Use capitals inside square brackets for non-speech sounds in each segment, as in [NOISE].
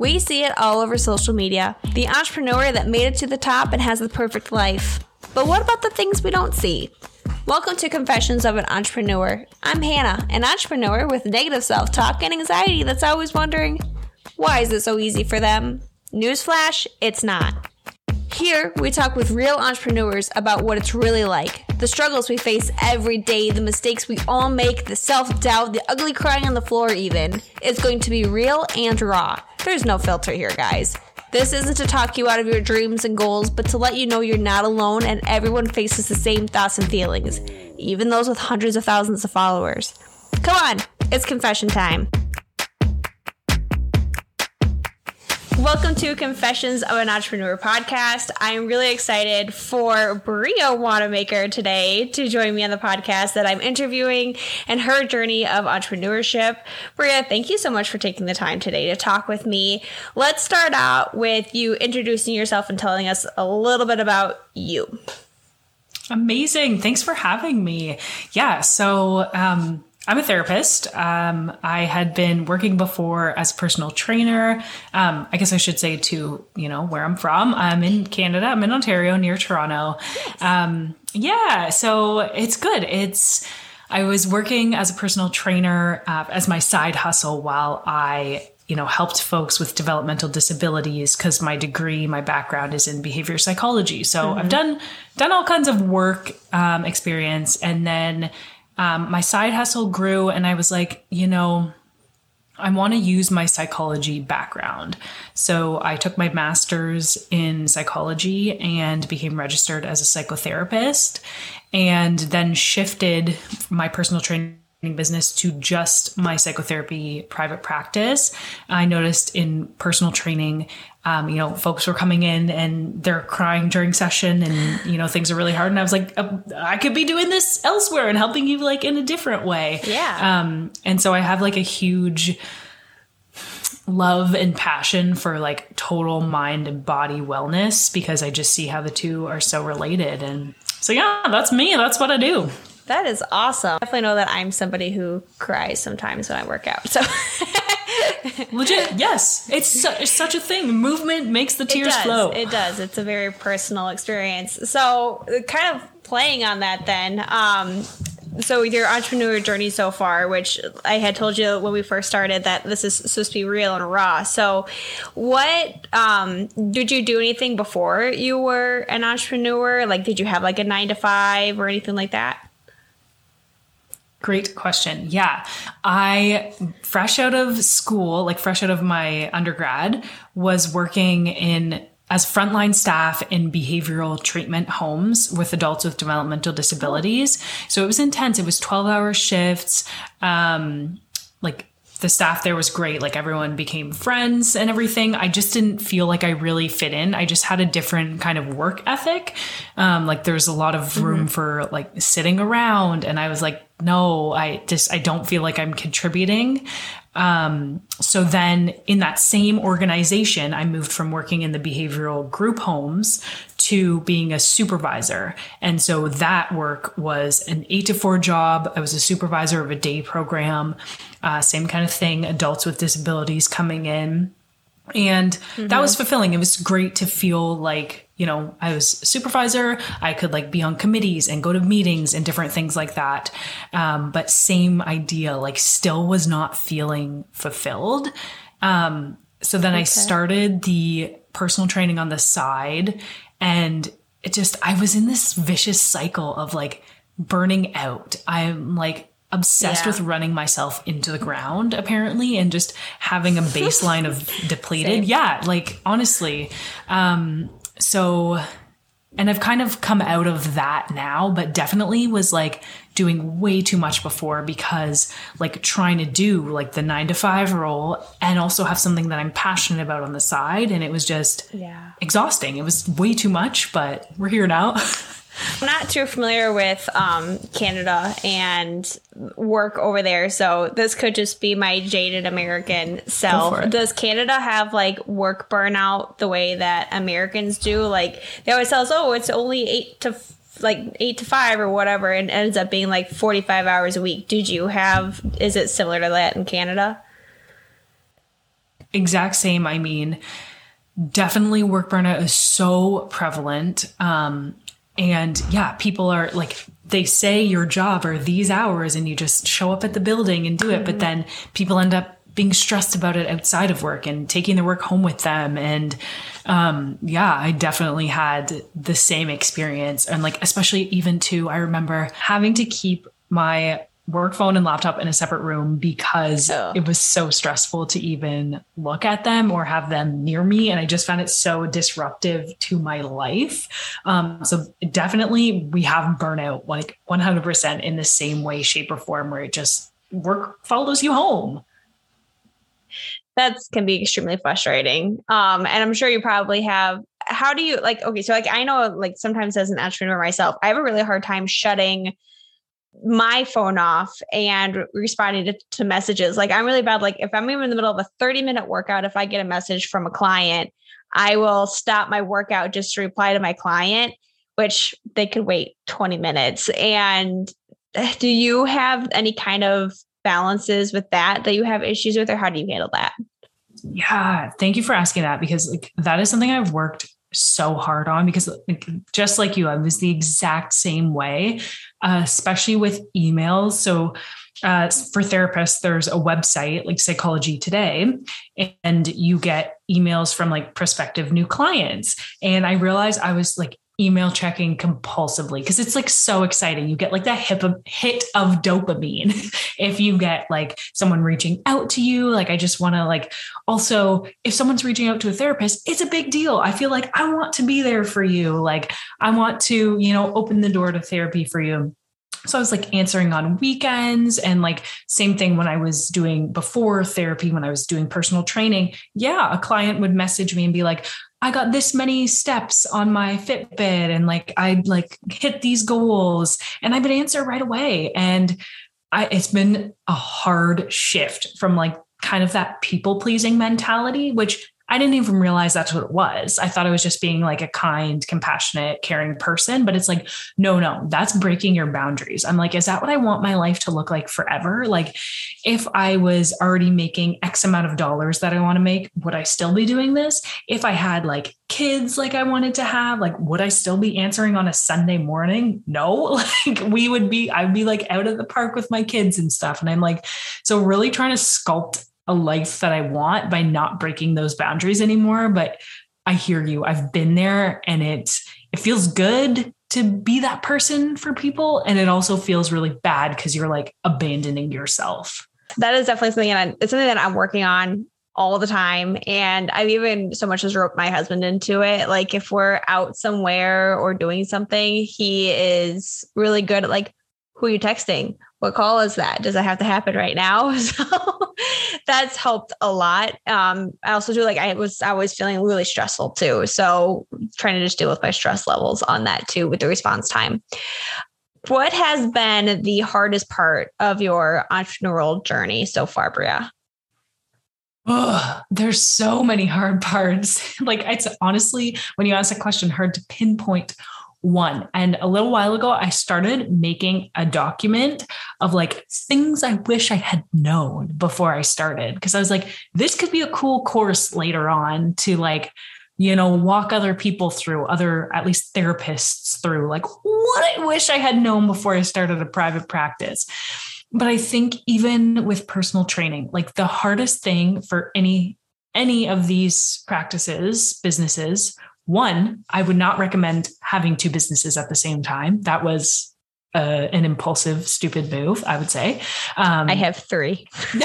We see it all over social media the entrepreneur that made it to the top and has the perfect life. But what about the things we don't see? Welcome to Confessions of an Entrepreneur. I'm Hannah, an entrepreneur with negative self talk and anxiety that's always wondering, why is it so easy for them? Newsflash, it's not. Here, we talk with real entrepreneurs about what it's really like, the struggles we face every day, the mistakes we all make, the self doubt, the ugly crying on the floor, even. It's going to be real and raw. There's no filter here, guys. This isn't to talk you out of your dreams and goals, but to let you know you're not alone and everyone faces the same thoughts and feelings, even those with hundreds of thousands of followers. Come on, it's confession time. Welcome to Confessions of an Entrepreneur podcast. I'm really excited for Bria Wannamaker today to join me on the podcast that I'm interviewing and her journey of entrepreneurship. Bria, thank you so much for taking the time today to talk with me. Let's start out with you introducing yourself and telling us a little bit about you. Amazing. Thanks for having me. Yeah. So, um, I'm a therapist. Um, I had been working before as a personal trainer. Um, I guess I should say to you know where I'm from. I'm in Canada. I'm in Ontario, near Toronto. Um, yeah, so it's good. It's I was working as a personal trainer uh, as my side hustle while I you know helped folks with developmental disabilities because my degree my background is in behavior psychology so mm-hmm. i've done done all kinds of work um, experience and then um, my side hustle grew, and I was like, you know, I want to use my psychology background. So I took my master's in psychology and became registered as a psychotherapist, and then shifted my personal training business to just my psychotherapy private practice. I noticed in personal training, um, you know, folks were coming in and they're crying during session and, you know, things are really hard. And I was like, uh, I could be doing this elsewhere and helping you like in a different way. Yeah. Um, and so I have like a huge love and passion for like total mind and body wellness because I just see how the two are so related. And so, yeah, that's me. That's what I do. That is awesome. I definitely know that I'm somebody who cries sometimes when I work out. So [LAUGHS] legit, yes, it's, su- it's such a thing. Movement makes the tears it flow. It does. It's a very personal experience. So, kind of playing on that, then. Um, so your entrepreneur journey so far, which I had told you when we first started that this is supposed to be real and raw. So, what um, did you do anything before you were an entrepreneur? Like, did you have like a nine to five or anything like that? Great question. Yeah. I, fresh out of school, like fresh out of my undergrad, was working in as frontline staff in behavioral treatment homes with adults with developmental disabilities. So it was intense. It was 12 hour shifts. Um, like the staff there was great. Like everyone became friends and everything. I just didn't feel like I really fit in. I just had a different kind of work ethic. Um, like there was a lot of room mm-hmm. for like sitting around. And I was like, no, I just, I don't feel like I'm contributing. Um, so then in that same organization, I moved from working in the behavioral group homes to being a supervisor. And so that work was an eight to four job. I was a supervisor of a day program, uh, same kind of thing, adults with disabilities coming in. And mm-hmm. that was mm-hmm. fulfilling. It was great to feel like you know, I was supervisor. I could like be on committees and go to meetings and different things like that. Um, but same idea, like still was not feeling fulfilled. Um, so then okay. I started the personal training on the side and it just, I was in this vicious cycle of like burning out. I'm like, obsessed yeah. with running myself into the ground apparently and just having a baseline of [LAUGHS] depleted Same. yeah like honestly um so and I've kind of come out of that now, but definitely was like doing way too much before because like trying to do like the nine to five role and also have something that I'm passionate about on the side. And it was just yeah. exhausting. It was way too much, but we're here now. [LAUGHS] I'm not too familiar with um, Canada and work over there, so this could just be my jaded American self. Does Canada have like work burnout the way that Americans do? Like they always tell us, "Oh, it's only eight to like eight to five or whatever," and ends up being like 45 hours a week. Did you have? Is it similar to that in Canada? exact same. I mean, definitely work burnout is so prevalent. Um, and yeah, people are like, they say your job are these hours and you just show up at the building and do it. Mm-hmm. But then people end up being stressed about it outside of work and taking the work home with them. And um, yeah, I definitely had the same experience. And like, especially even too, I remember having to keep my work phone and laptop in a separate room because oh. it was so stressful to even look at them or have them near me. And I just found it so disruptive to my life. Um, so definitely we have burnout like 100% in the same way, shape, or form where it just work follows you home. That can be extremely frustrating. Um, and I'm sure you probably have how do you like okay so like i know like sometimes as an entrepreneur myself i have a really hard time shutting my phone off and responding to, to, messages. Like I'm really bad. Like if I'm even in the middle of a 30 minute workout, if I get a message from a client, I will stop my workout just to reply to my client, which they could wait 20 minutes. And eh, do you have any kind of balances with that that you have issues with, or how do you handle that? Yeah, thank you for asking that because like that is something I've worked so hard on because like, just like you, I was the exact same way, uh, especially with emails. So uh, for therapists, there's a website like Psychology Today, and you get emails from like prospective new clients. And I realized I was like email checking compulsively because it's like so exciting. You get like that hip hit of dopamine [LAUGHS] if you get like someone reaching out to you. Like, I just want to like also, if someone's reaching out to a therapist, it's a big deal. I feel like I want to be there for you. Like, I want to, you know, open the door to therapy for you. So I was like answering on weekends and like same thing when I was doing before therapy, when I was doing personal training. Yeah, a client would message me and be like, I got this many steps on my Fitbit and like I'd like hit these goals and I would answer right away. And I, it's been a hard shift from like kind of that people pleasing mentality, which I didn't even realize that's what it was. I thought I was just being like a kind, compassionate, caring person. But it's like, no, no, that's breaking your boundaries. I'm like, is that what I want my life to look like forever? Like, if I was already making X amount of dollars that I want to make, would I still be doing this? If I had like kids like I wanted to have, like, would I still be answering on a Sunday morning? No. [LAUGHS] Like, we would be, I'd be like out at the park with my kids and stuff. And I'm like, so really trying to sculpt a life that I want by not breaking those boundaries anymore. But I hear you. I've been there and it it feels good to be that person for people. And it also feels really bad because you're like abandoning yourself. That is definitely something and it's something that I'm working on all the time. And I've even so much as roped my husband into it. Like if we're out somewhere or doing something, he is really good at like, who are you texting? What call is that? Does that have to happen right now? [LAUGHS] So that's helped a lot. Um, I also do like I was I was feeling really stressful too. So trying to just deal with my stress levels on that too with the response time. What has been the hardest part of your entrepreneurial journey so far, Bria? Oh, there's so many hard [LAUGHS] parts. like it's honestly, when you ask a question, hard to pinpoint one. And a little while ago, I started making a document of like things I wish I had known before I started. Cause I was like, this could be a cool course later on to like, you know, walk other people through, other at least therapists through, like what I wish I had known before I started a private practice. But I think even with personal training, like the hardest thing for any any of these practices, businesses one, I would not recommend having two businesses at the same time. That was uh, an impulsive, stupid move, I would say. Um, I have three. [LAUGHS] Can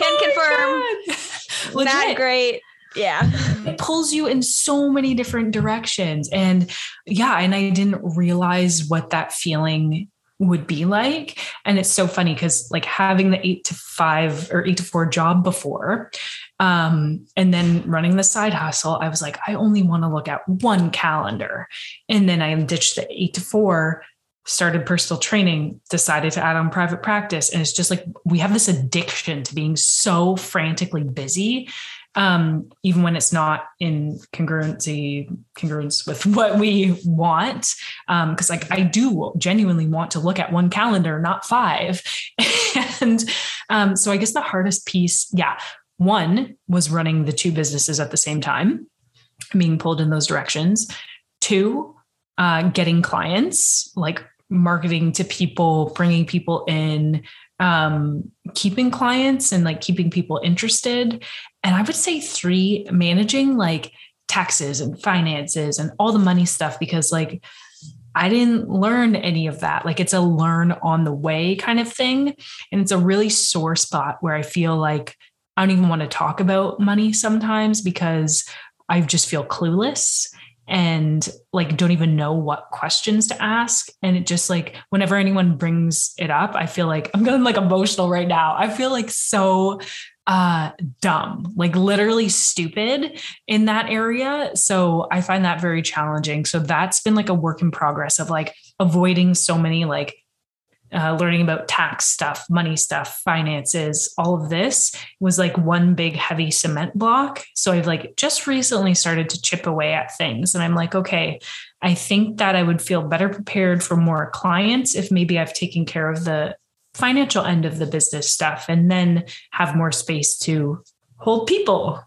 oh confirm. Not great. Yeah. It pulls you in so many different directions. And yeah, and I didn't realize what that feeling would be like. And it's so funny because like having the eight to five or eight to four job before, um, and then running the side hustle, I was like, I only want to look at one calendar. And then I ditched the eight to four, started personal training, decided to add on private practice. And it's just like we have this addiction to being so frantically busy um, even when it's not in congruency congruence with [LAUGHS] what we want. Because um, like I do genuinely want to look at one calendar, not five. [LAUGHS] and um, so I guess the hardest piece, yeah, one was running the two businesses at the same time, being pulled in those directions. Two, uh, getting clients, like marketing to people, bringing people in, um, keeping clients and like keeping people interested. And I would say three, managing like taxes and finances and all the money stuff because like I didn't learn any of that. Like it's a learn on the way kind of thing. And it's a really sore spot where I feel like I don't even want to talk about money sometimes because I just feel clueless and like don't even know what questions to ask. And it just like whenever anyone brings it up i feel like i'm getting like emotional right now. I feel like so uh dumb like literally stupid in that area. So i find that very challenging. So that's been like a work in progress of like avoiding so many like uh, learning about tax stuff, money stuff, finances, all of this was like one big heavy cement block. So I've like just recently started to chip away at things. And I'm like, okay, I think that I would feel better prepared for more clients if maybe I've taken care of the financial end of the business stuff and then have more space to hold people.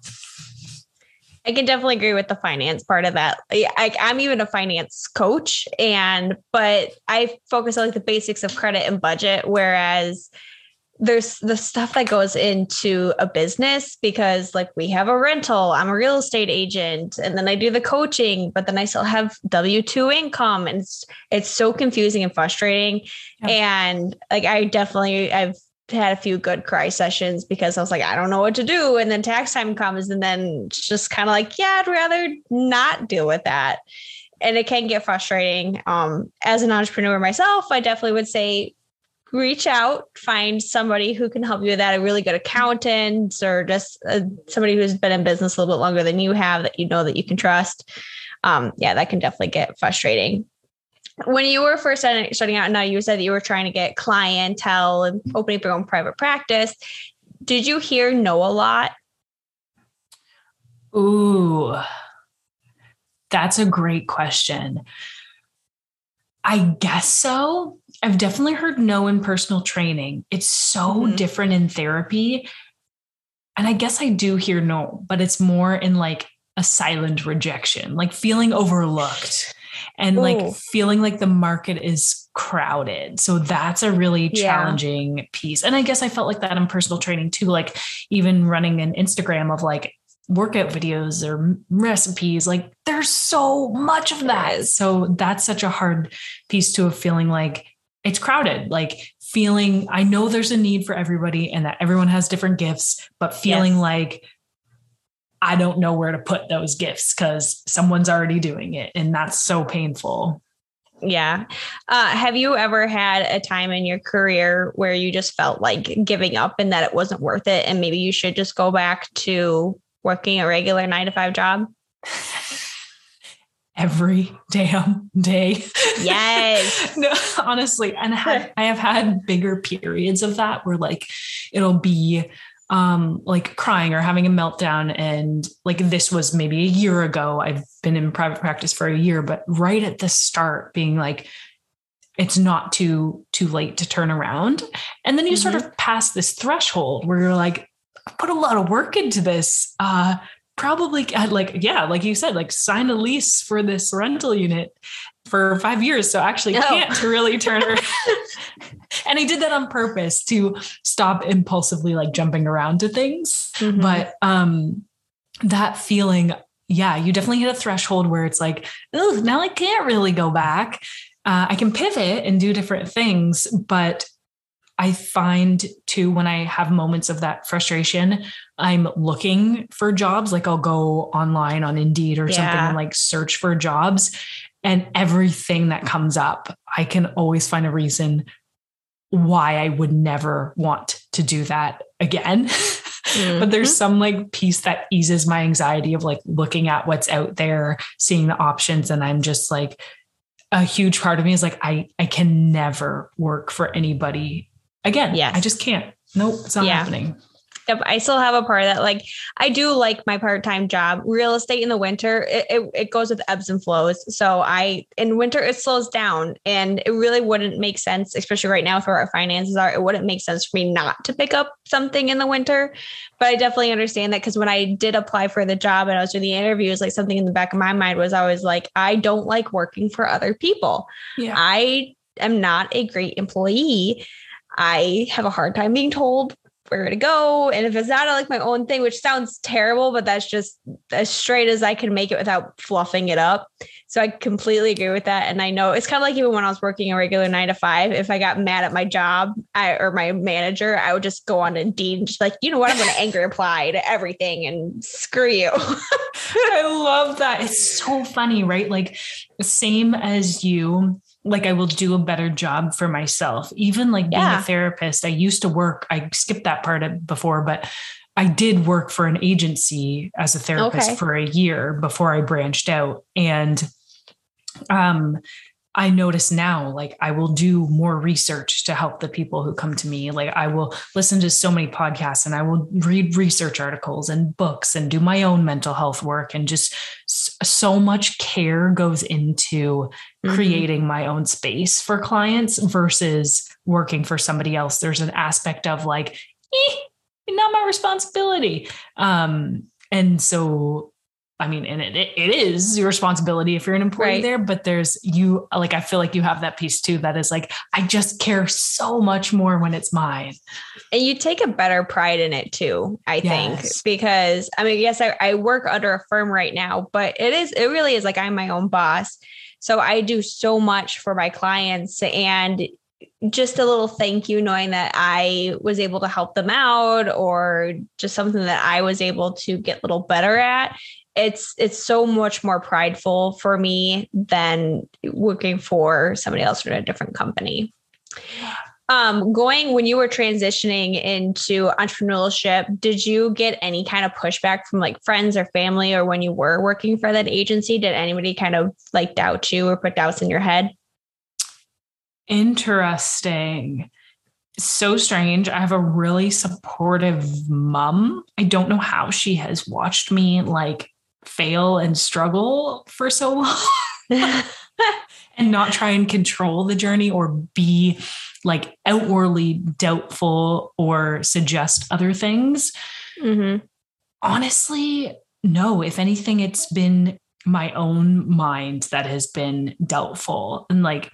I can definitely agree with the finance part of that. I, am even a finance coach, and but I focus on like the basics of credit and budget, whereas there's the stuff that goes into a business because like we have a rental i'm a real estate agent and then i do the coaching but then i still have w2 income and it's it's so confusing and frustrating yeah. and like i definitely i've had a few good cry sessions because I was like, I don't know what to do. And then tax time comes, and then it's just kind of like, yeah, I'd rather not deal with that. And it can get frustrating. Um, as an entrepreneur myself, I definitely would say reach out, find somebody who can help you with that, a really good accountant or just uh, somebody who's been in business a little bit longer than you have that you know that you can trust. Um, yeah, that can definitely get frustrating when you were first starting out, now you said that you were trying to get clientele and opening up your own private practice. Did you hear no a lot? Ooh, that's a great question. I guess so. I've definitely heard no in personal training. It's so mm-hmm. different in therapy. And I guess I do hear no, but it's more in like a silent rejection, like feeling overlooked and Ooh. like feeling like the market is crowded. So that's a really challenging yeah. piece. And I guess I felt like that in personal training too, like even running an Instagram of like workout videos or recipes like there's so much of that so that's such a hard piece to a feeling like it's crowded like feeling i know there's a need for everybody and that everyone has different gifts but feeling yes. like I don't know where to put those gifts because someone's already doing it. And that's so painful. Yeah. Uh, have you ever had a time in your career where you just felt like giving up and that it wasn't worth it? And maybe you should just go back to working a regular nine to five job? [LAUGHS] Every damn day. Yes. [LAUGHS] no, honestly. And [LAUGHS] I have had bigger periods of that where like it'll be um like crying or having a meltdown. And like this was maybe a year ago. I've been in private practice for a year but right at the start being like it's not too too late to turn around. And then you mm-hmm. sort of pass this threshold where you're like I put a lot of work into this. Uh probably like yeah like you said like sign a lease for this rental unit for five years so actually can't really turn her. [LAUGHS] and I did that on purpose to stop impulsively like jumping around to things. Mm-hmm. But um that feeling, yeah, you definitely hit a threshold where it's like, oh, now I can't really go back. Uh, I can pivot and do different things, but I find too when I have moments of that frustration, I'm looking for jobs. Like I'll go online on Indeed or yeah. something and like search for jobs. And everything that comes up, I can always find a reason why I would never want to do that again. Mm-hmm. [LAUGHS] but there's mm-hmm. some like piece that eases my anxiety of like looking at what's out there, seeing the options. And I'm just like, a huge part of me is like, I, I can never work for anybody again. Yeah. I just can't. Nope, it's not yeah. happening. Yep, I still have a part of that like I do like my part-time job. Real estate in the winter, it, it, it, goes with ebbs and flows. So I in winter it slows down and it really wouldn't make sense, especially right now where our finances are, it wouldn't make sense for me not to pick up something in the winter. But I definitely understand that because when I did apply for the job and I was doing the interviews, like something in the back of my mind was always like, I don't like working for other people. Yeah. I am not a great employee. I have a hard time being told where to go. And if it's not like my own thing, which sounds terrible, but that's just as straight as I can make it without fluffing it up. So I completely agree with that. And I know it's kind of like even when I was working a regular nine to five, if I got mad at my job I, or my manager, I would just go on Indeed and just like, you know what, I'm going to angry apply to everything and screw you. [LAUGHS] [LAUGHS] I love that. It's so funny, right? Like same as you like I will do a better job for myself. Even like being yeah. a therapist, I used to work, I skipped that part before, but I did work for an agency as a therapist okay. for a year before I branched out. And um I notice now, like, I will do more research to help the people who come to me. Like, I will listen to so many podcasts and I will read research articles and books and do my own mental health work. And just so much care goes into mm-hmm. creating my own space for clients versus working for somebody else. There's an aspect of like, eh, not my responsibility. Um, and so I mean, and it, it is your responsibility if you're an employee right. there, but there's you like, I feel like you have that piece too that is like, I just care so much more when it's mine. And you take a better pride in it too, I yes. think, because I mean, yes, I, I work under a firm right now, but it is, it really is like I'm my own boss. So I do so much for my clients and just a little thank you knowing that I was able to help them out or just something that I was able to get a little better at it's it's so much more prideful for me than working for somebody else in a different company. Um, going when you were transitioning into entrepreneurship, did you get any kind of pushback from like friends or family, or when you were working for that agency? Did anybody kind of like doubt you or put doubts in your head? Interesting. So strange. I have a really supportive mom. I don't know how she has watched me like fail and struggle for so [LAUGHS] long [LAUGHS] and not try and control the journey or be like outwardly doubtful or suggest other things. Mm-hmm. Honestly, no. If anything, it's been my own mind that has been doubtful and like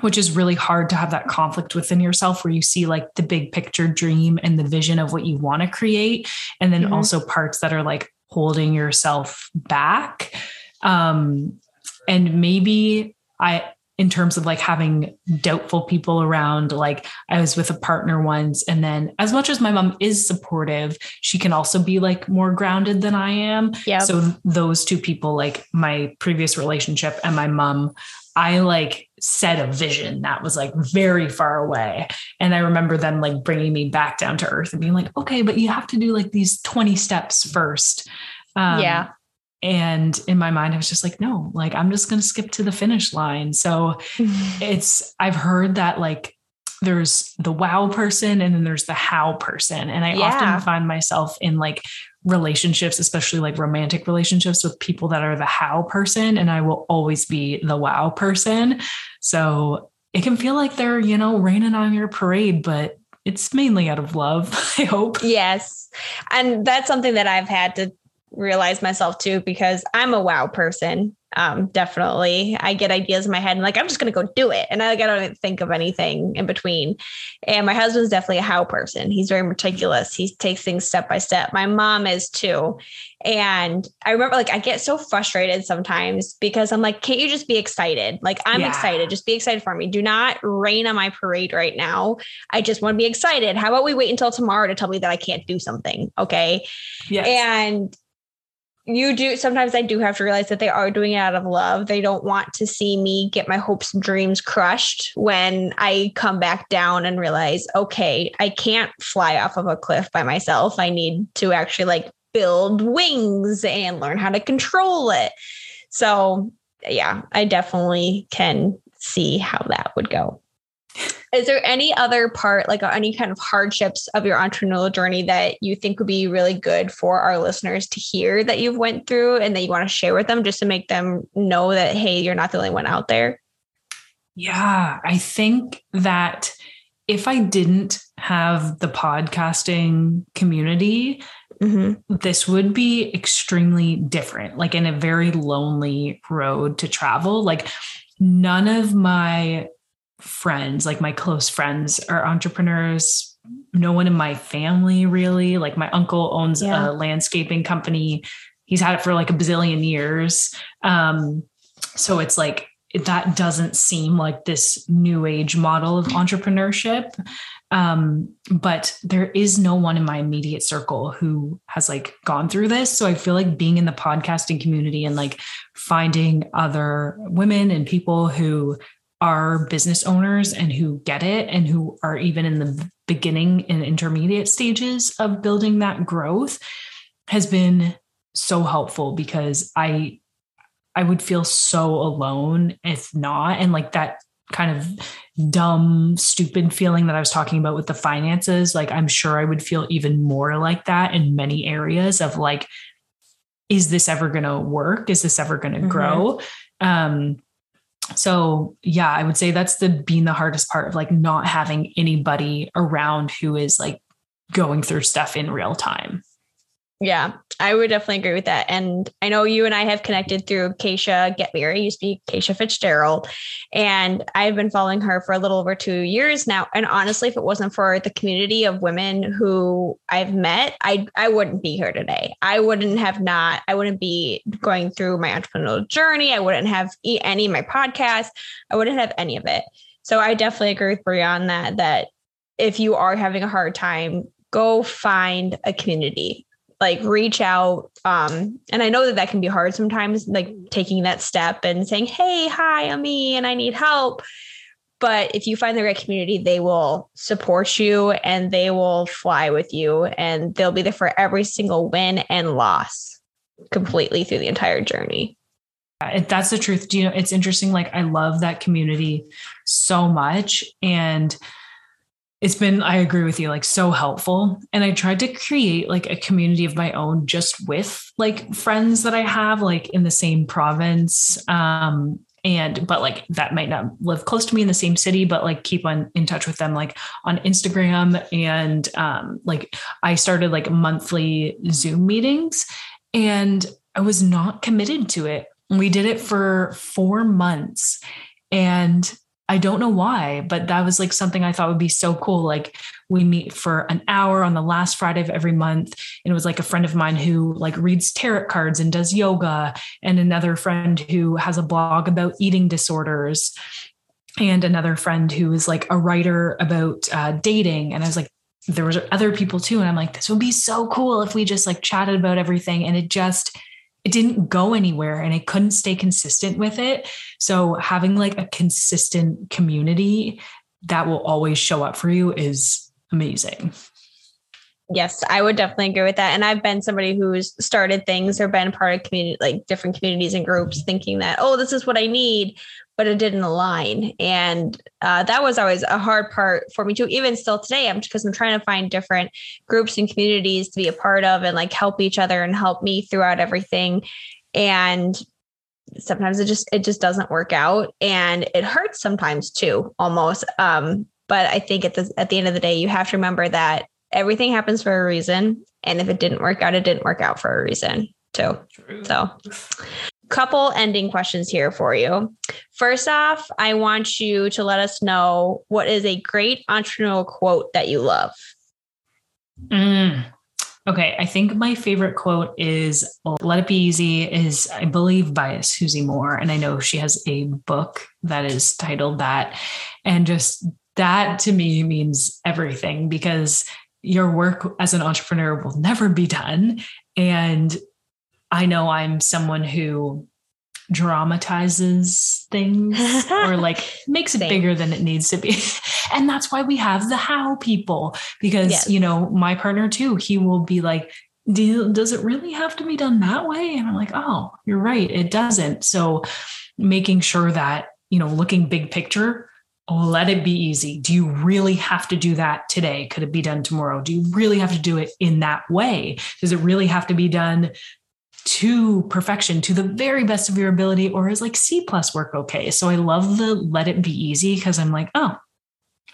which is really hard to have that conflict within yourself where you see like the big picture dream and the vision of what you want to create and then mm-hmm. also parts that are like holding yourself back. Um, and maybe I, in terms of like having doubtful people around, like I was with a partner once, and then as much as my mom is supportive, she can also be like more grounded than I am. Yeah. So those two people, like my previous relationship and my mom, I like set a vision that was like very far away. And I remember them like bringing me back down to earth and being like, okay, but you have to do like these 20 steps first. Um, yeah. And in my mind, I was just like, no, like I'm just going to skip to the finish line. So [LAUGHS] it's, I've heard that like there's the wow person and then there's the how person. And I yeah. often find myself in like relationships, especially like romantic relationships with people that are the how person, and I will always be the wow person. So it can feel like they're, you know, raining on your parade, but it's mainly out of love, [LAUGHS] I hope. Yes. And that's something that I've had to realize myself too, because I'm a wow person. Um, definitely. I get ideas in my head and like, I'm just going to go do it. And I, like, I don't think of anything in between. And my husband's definitely a how person. He's very meticulous. He takes things step by step. My mom is too. And I remember like, I get so frustrated sometimes because I'm like, can't you just be excited? Like, I'm yeah. excited. Just be excited for me. Do not rain on my parade right now. I just want to be excited. How about we wait until tomorrow to tell me that I can't do something? Okay. Yes. And you do sometimes I do have to realize that they are doing it out of love. They don't want to see me get my hopes and dreams crushed when I come back down and realize, okay, I can't fly off of a cliff by myself. I need to actually like build wings and learn how to control it. So, yeah, I definitely can see how that would go. Is there any other part, like any kind of hardships of your entrepreneurial journey that you think would be really good for our listeners to hear that you've went through and that you want to share with them just to make them know that, hey, you're not the only one out there? Yeah, I think that if I didn't have the podcasting community, mm-hmm. this would be extremely different, like in a very lonely road to travel. Like, none of my friends, like my close friends, are entrepreneurs. No one in my family really. Like, my uncle owns yeah. a landscaping company, he's had it for like a bazillion years. Um, so it's like that doesn't seem like this new age model of entrepreneurship. Um, but there is no one in my immediate circle who has like gone through this. So I feel like being in the podcasting community and like finding other women and people who are business owners and who get it and who are even in the beginning and intermediate stages of building that growth has been so helpful because I I would feel so alone if not. And like that kind of dumb, stupid feeling that I was talking about with the finances, like I'm sure I would feel even more like that in many areas of like, is this ever going to work? Is this ever going to mm-hmm. grow? Um, so yeah, I would say that's the being the hardest part of like not having anybody around who is like going through stuff in real time. Yeah, I would definitely agree with that. And I know you and I have connected through Keisha Get Married, used to be Keisha Fitzgerald. And I've been following her for a little over two years now. And honestly, if it wasn't for the community of women who I've met, I I wouldn't be here today. I wouldn't have not, I wouldn't be going through my entrepreneurial journey. I wouldn't have any of my podcasts. I wouldn't have any of it. So I definitely agree with Bria on that, that if you are having a hard time, go find a community like reach out um and i know that that can be hard sometimes like taking that step and saying hey hi i'm me and i need help. But if you find the right community they will support you and they will fly with you and they'll be there for every single win and loss completely through the entire journey. That's the truth. Do you know it's interesting like i love that community so much and it's been i agree with you like so helpful. And i tried to create like a community of my own just with like friends that i have like in the same province um and but like that might not live close to me in the same city but like keep on in touch with them like on instagram. And um like i started like monthly zoom meetings and i was not committed to it. We did it for four months and I don't know why, but that was like something I thought would be so cool. Like we meet for an hour on the last Friday of every month. And it was like a friend of mine who like reads tarot cards and does yoga, and another friend who has a blog about eating disorders, and another friend who is like a writer about uh, dating. And I was like, there was other people too. And I'm like, this would be so cool if we just like chatted about everything. And it just, it didn't go anywhere and I couldn't stay consistent with it. So having like a consistent community that will always show up for you is amazing. Yes, I would definitely agree with that. And I've been somebody who's started things or been part of community, like different communities and groups, thinking that, oh, this is what I need but it didn't align. And uh, that was always a hard part for me too, even still today. I'm because I'm trying to find different groups and communities to be a part of and like help each other and help me throughout everything. And sometimes it just it just doesn't work out and it hurts sometimes too almost um but i think at the at the end of the day you have to remember that everything happens for a reason and if it didn't work out it didn't work out for a reason too True. so couple ending questions here for you. First off, I want you to let us know what is a great entrepreneurial quote that you love. Mm. Okay, I think my favorite quote is "Let it be easy." Is I believe by Susie Moore, and I know she has a book that is titled that, and just that to me means everything because your work as an entrepreneur will never be done, and I know I'm someone who dramatizes things or [LAUGHS] like makes it Same. bigger than it needs to be. [LAUGHS] and that's why we have the how people because yes. you know, my partner too, he will be like Do, does it really have to be done that way? And I'm like, "Oh, you're right, it doesn't." So making sure that, you know, looking big picture oh, let it be easy. Do you really have to do that today? Could it be done tomorrow? Do you really have to do it in that way? Does it really have to be done to perfection, to the very best of your ability? Or is like C plus work okay? So I love the let it be easy because I'm like, oh,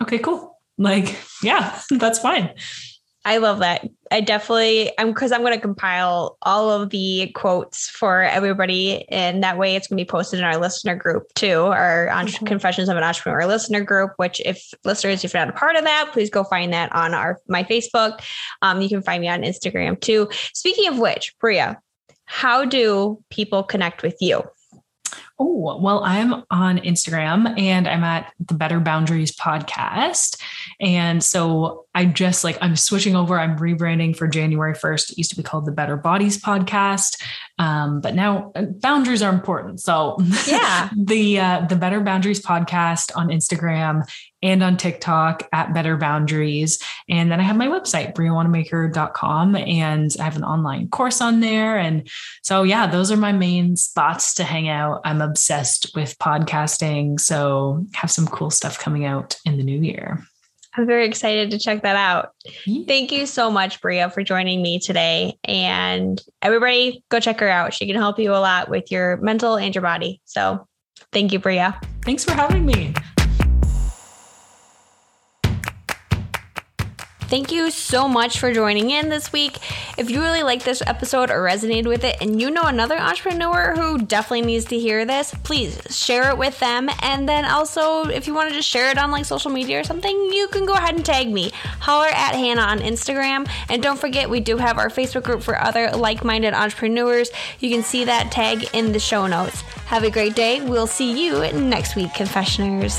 okay, cool. Like, yeah, [LAUGHS] that's fine. I love that. I definitely, I'm because I'm going to compile all of the quotes for everybody, and that way it's going to be posted in our listener group too, our mm-hmm. Confessions of an Entrepreneur listener group. Which, if listeners, if you're not a part of that, please go find that on our my Facebook. Um, you can find me on Instagram too. Speaking of which, Bria, how do people connect with you? Oh, well, I'm on Instagram and I'm at the Better Boundaries podcast. And so I just like, I'm switching over. I'm rebranding for January 1st. It used to be called the Better Bodies podcast. Um, but now uh, boundaries are important. So [LAUGHS] yeah, the, uh, the Better Boundaries podcast on Instagram and on TikTok at Better Boundaries. And then I have my website, briawannamaker.com, and I have an online course on there. And so, yeah, those are my main spots to hang out. I'm obsessed with podcasting. So, have some cool stuff coming out in the new year. I'm very excited to check that out. Yeah. Thank you so much, Bria, for joining me today. And everybody, go check her out. She can help you a lot with your mental and your body. So, thank you, Bria. Thanks for having me. Thank you so much for joining in this week. If you really like this episode or resonated with it and you know another entrepreneur who definitely needs to hear this, please share it with them. And then also, if you want to just share it on like social media or something, you can go ahead and tag me. Holler at Hannah on Instagram. And don't forget, we do have our Facebook group for other like minded entrepreneurs. You can see that tag in the show notes. Have a great day. We'll see you next week, Confessioners.